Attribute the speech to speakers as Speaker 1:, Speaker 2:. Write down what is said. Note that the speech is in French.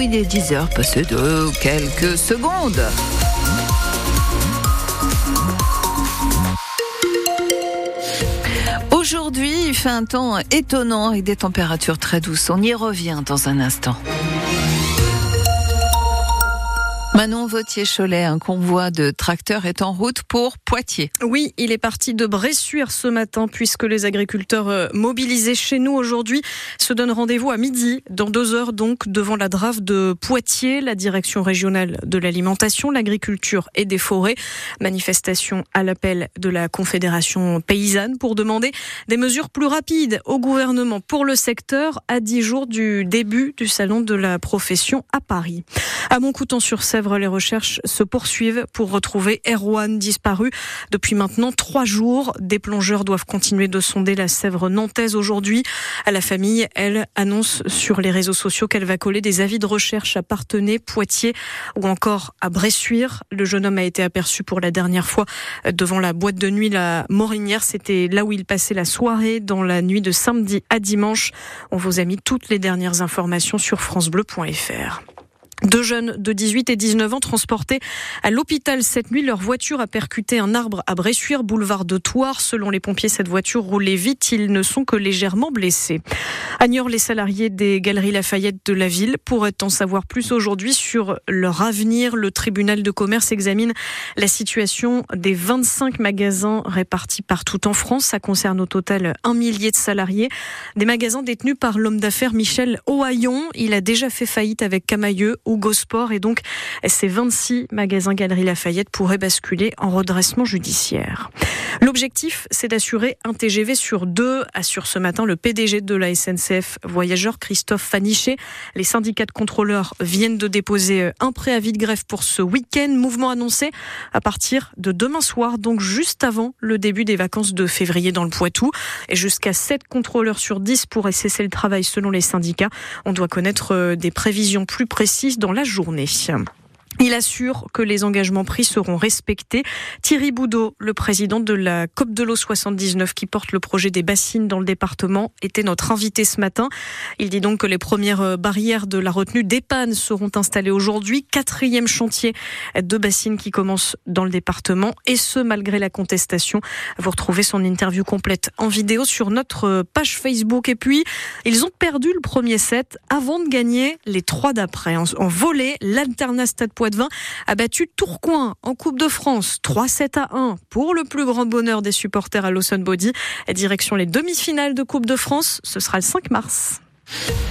Speaker 1: Il est 10h passé de quelques secondes. Aujourd'hui, il fait un temps étonnant et des températures très douces. On y revient dans un instant. Manon Vautier-Cholet, un convoi de tracteurs est en route pour Poitiers.
Speaker 2: Oui, il est parti de Bressuire ce matin puisque les agriculteurs euh, mobilisés chez nous aujourd'hui se donnent rendez-vous à midi, dans deux heures donc, devant la drave de Poitiers, la direction régionale de l'alimentation, l'agriculture et des forêts. Manifestation à l'appel de la Confédération paysanne pour demander des mesures plus rapides au gouvernement pour le secteur à dix jours du début du salon de la profession à Paris. À Les recherches se poursuivent pour retrouver Erwan disparu depuis maintenant trois jours. Des plongeurs doivent continuer de sonder la Sèvre nantaise aujourd'hui. À la famille, elle annonce sur les réseaux sociaux qu'elle va coller des avis de recherche à Partenay, Poitiers ou encore à Bressuire. Le jeune homme a été aperçu pour la dernière fois devant la boîte de nuit La Morinière. C'était là où il passait la soirée dans la nuit de samedi à dimanche. On vous a mis toutes les dernières informations sur francebleu.fr. Deux jeunes de 18 et 19 ans transportés à l'hôpital cette nuit. Leur voiture a percuté un arbre à Bressuire, boulevard de Thouars. Selon les pompiers, cette voiture roulait vite. Ils ne sont que légèrement blessés. À Niort, les salariés des Galeries Lafayette de la ville pourraient en savoir plus aujourd'hui sur leur avenir. Le tribunal de commerce examine la situation des 25 magasins répartis partout en France. Ça concerne au total un millier de salariés. Des magasins détenus par l'homme d'affaires Michel Ohaillon. Il a déjà fait faillite avec Camailleux Hugo Sport et donc ces 26 magasins Galerie Lafayette pourraient basculer en redressement judiciaire. L'objectif, c'est d'assurer un TGV sur deux, assure ce matin le PDG de la SNCF Voyageurs, Christophe Fanichet. Les syndicats de contrôleurs viennent de déposer un préavis de grève pour ce week-end. Mouvement annoncé à partir de demain soir, donc juste avant le début des vacances de février dans le Poitou. Et jusqu'à 7 contrôleurs sur 10 pourraient cesser le travail selon les syndicats. On doit connaître des prévisions plus précises dans la journée. Il assure que les engagements pris seront respectés. Thierry Boudot, le président de la COP de l'eau 79 qui porte le projet des bassines dans le département, était notre invité ce matin. Il dit donc que les premières barrières de la retenue d'Epan seront installées aujourd'hui. Quatrième chantier de bassines qui commence dans le département et ce malgré la contestation. Vous retrouvez son interview complète en vidéo sur notre page Facebook. Et puis, ils ont perdu le premier set avant de gagner les trois d'après. En volée, l'Alterna Stade A battu Tourcoing en Coupe de France 3-7 à 1 pour le plus grand bonheur des supporters à Lawson Body. Direction les demi-finales de Coupe de France, ce sera le 5 mars.